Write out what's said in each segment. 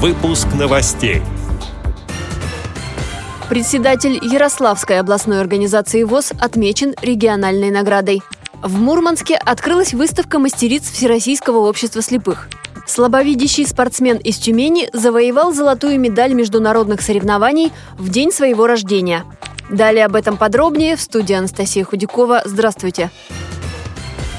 Выпуск новостей. Председатель Ярославской областной организации ВОЗ отмечен региональной наградой. В Мурманске открылась выставка мастериц Всероссийского общества слепых. Слабовидящий спортсмен из Тюмени завоевал золотую медаль международных соревнований в день своего рождения. Далее об этом подробнее в студии Анастасия Худякова. Здравствуйте.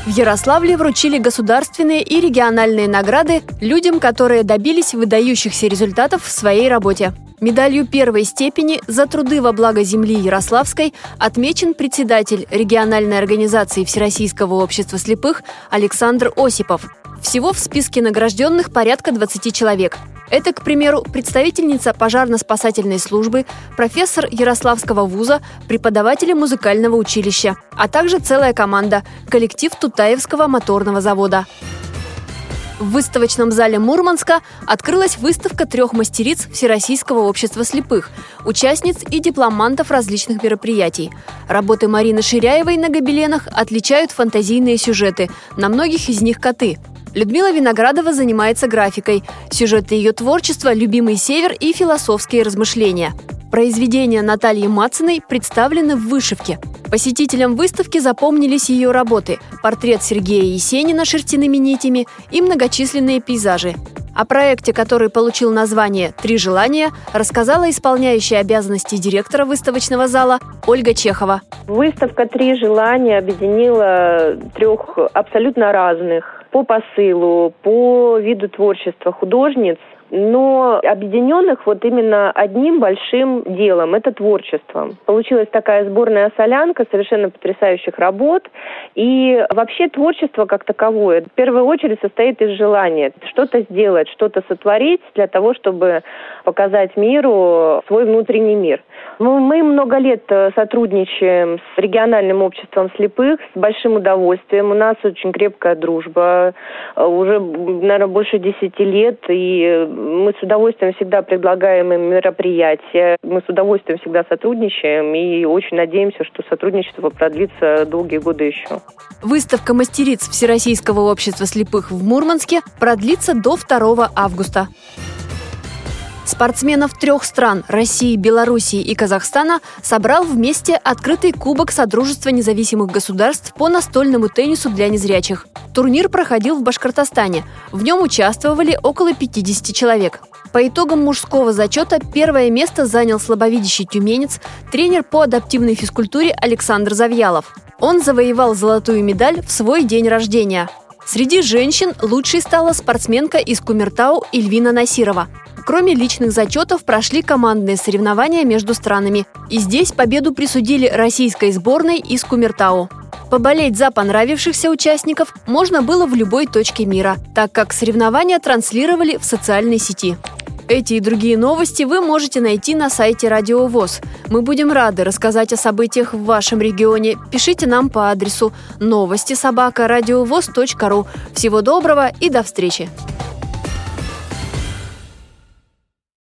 В Ярославле вручили государственные и региональные награды людям, которые добились выдающихся результатов в своей работе. Медалью первой степени за труды во благо земли Ярославской отмечен председатель региональной организации Всероссийского общества слепых Александр Осипов. Всего в списке награжденных порядка 20 человек. Это, к примеру, представительница пожарно-спасательной службы, профессор Ярославского вуза, преподаватели музыкального училища, а также целая команда – коллектив Тутаевского моторного завода. В выставочном зале Мурманска открылась выставка трех мастериц Всероссийского общества слепых, участниц и дипломантов различных мероприятий. Работы Марины Ширяевой на гобеленах отличают фантазийные сюжеты, на многих из них коты – Людмила Виноградова занимается графикой. Сюжеты ее творчества – «Любимый север» и философские размышления. Произведения Натальи Мациной представлены в вышивке. Посетителям выставки запомнились ее работы – портрет Сергея Есенина шерстяными нитями и многочисленные пейзажи. О проекте, который получил название «Три желания», рассказала исполняющая обязанности директора выставочного зала Ольга Чехова. Выставка «Три желания» объединила трех абсолютно разных по посылу, по виду творчества художниц, но объединенных вот именно одним большим делом – это творчеством. Получилась такая сборная солянка совершенно потрясающих работ. И вообще творчество как таковое в первую очередь состоит из желания что-то сделать, что-то сотворить для того, чтобы показать миру свой внутренний мир. Мы много лет э, сотрудничаем с региональным обществом слепых с большим удовольствием. У нас очень крепкая дружба, э, уже, наверное, больше десяти лет, и мы с удовольствием всегда предлагаем им мероприятия. Мы с удовольствием всегда сотрудничаем и очень надеемся, что сотрудничество продлится долгие годы еще. Выставка мастериц Всероссийского общества слепых в Мурманске продлится до 2 августа. Спортсменов трех стран – России, Белоруссии и Казахстана – собрал вместе открытый кубок Содружества независимых государств по настольному теннису для незрячих. Турнир проходил в Башкортостане. В нем участвовали около 50 человек. По итогам мужского зачета первое место занял слабовидящий тюменец, тренер по адаптивной физкультуре Александр Завьялов. Он завоевал золотую медаль в свой день рождения. Среди женщин лучшей стала спортсменка из Кумертау Ильвина Насирова. Кроме личных зачетов прошли командные соревнования между странами. И здесь победу присудили российской сборной из Кумертау. Поболеть за понравившихся участников можно было в любой точке мира, так как соревнования транслировали в социальной сети. Эти и другие новости вы можете найти на сайте Радио ВОЗ. Мы будем рады рассказать о событиях в вашем регионе. Пишите нам по адресу новости собака ру. Всего доброго и до встречи!